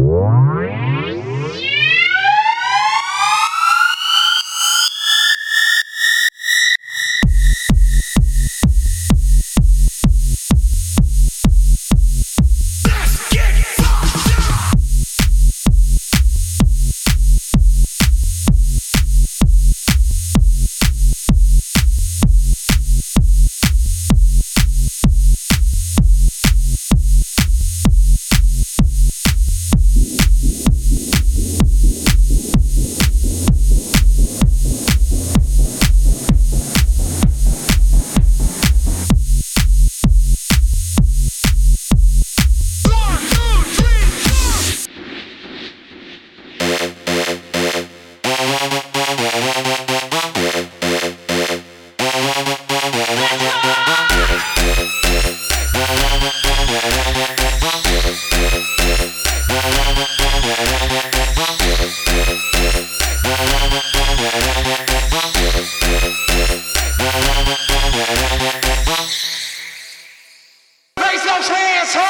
Yeah. Raise those hands, huh?